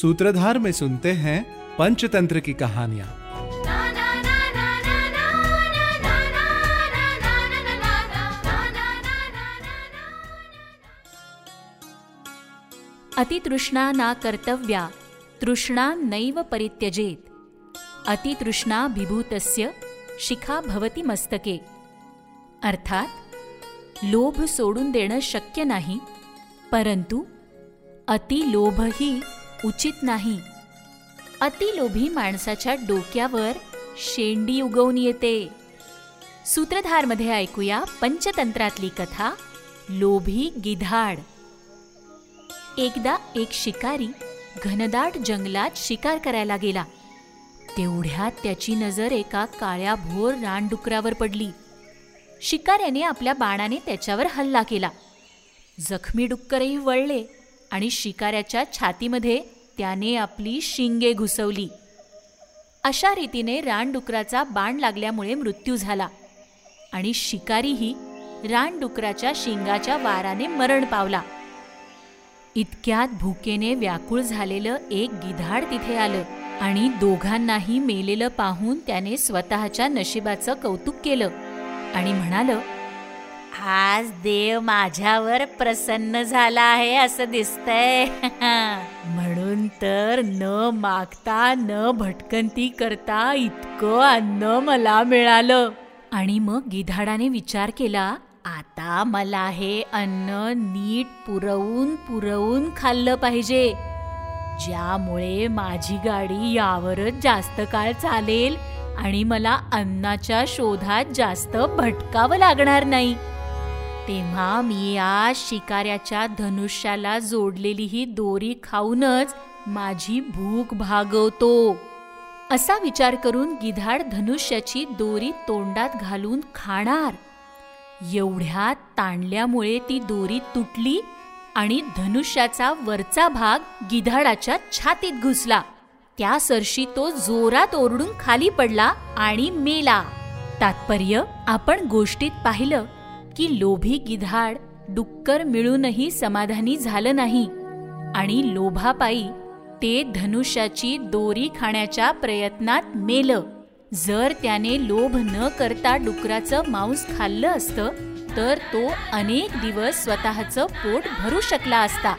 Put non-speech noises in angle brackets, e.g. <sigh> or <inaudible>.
सूत्रधार में सुनते हैं पंचतंत्र की कहानियाँ। अतितृष्णा ना कर्तव्या, तृष्णा नैव परित्यजेत। अतितृष्णा विभूतस्य शिखा भवती मस्तके। अर्थात, लोभ सोडून देणं शक्य नाही, परंतु अतिलोभही उचित नाही. अतिलोभी माणसाच्या डोक्यावर शेंडी उगवून येते. सूत्रधारमध्ये ऐकूया पंचतंत्रातली कथा लोभी गिधाड. एकदा एक शिकारी घनदाट जंगलात शिकार करायला गेला. तेवढ्यात त्याची नजर एका काळ्या भोर रानडुकरावर पडली. शिकाऱ्याने आपल्या बाणाने त्याच्यावर हल्ला केला. जखमी डुक्करही वळले आणि शिकाऱ्याच्या छातीमध्ये त्याने आपली शिंगे घुसवली. अशा रीतीने रानडुकराचा बाण लागल्यामुळे मृत्यू झाला आणि शिकारीही रानडुकराच्या शिंगाच्या वाराने मरण पावला. इतक्यात भुकेने व्याकुळ झालेलं एक गिधाड तिथे आलं आणि दोघांनाही मेलेलं पाहून त्याने स्वतःच्या नशिबाचं कौतुक केलं आणि म्हणालं आज देव माझ्यावर प्रसन्न झाला आहे असं दिसतंय. <laughs> तर न मागता न भटकंती करता इतकं अन्न मला मिळालं. आणि मग गिधाडाने विचार केला आता मला हे अन्न नीट पुरवून पुरवून खाल्लं पाहिजे. ज्यामुळे माझी गाडी यावरच जास्त काळ चालेल आणि मला अन्नाच्या शोधात जास्त भटकावं लागणार नाही. तेव्हा मी या शिकाऱ्याच्या धनुष्याला जोडलेली ही दोरी खाऊनच माझी भूक भागवतो. असा विचार करून गिधाड धनुष्याची दोरी तोंडात घालून खाणार. एवढ्या ताणल्यामुळे ती दोरी तुटली आणि धनुष्याचा वरचा भाग गिधाडाच्या छातीत घुसला. त्या सरशी तो जोरात ओरडून खाली पडला आणि मेला. तात्पर्य आपण गोष्टीत पाहिलं की लोभी गिधाड डुक्कर मिळूनही समाधानी झालं नाही आणि लोभापायी ते धनुष्याची दोरी खाण्याच्या प्रयत्नात मेलं. जर त्याने लोभ न करता डुकराचं मांस खाल्लं असतं तर तो अनेक दिवस स्वतःचं पोट भरू शकला असता.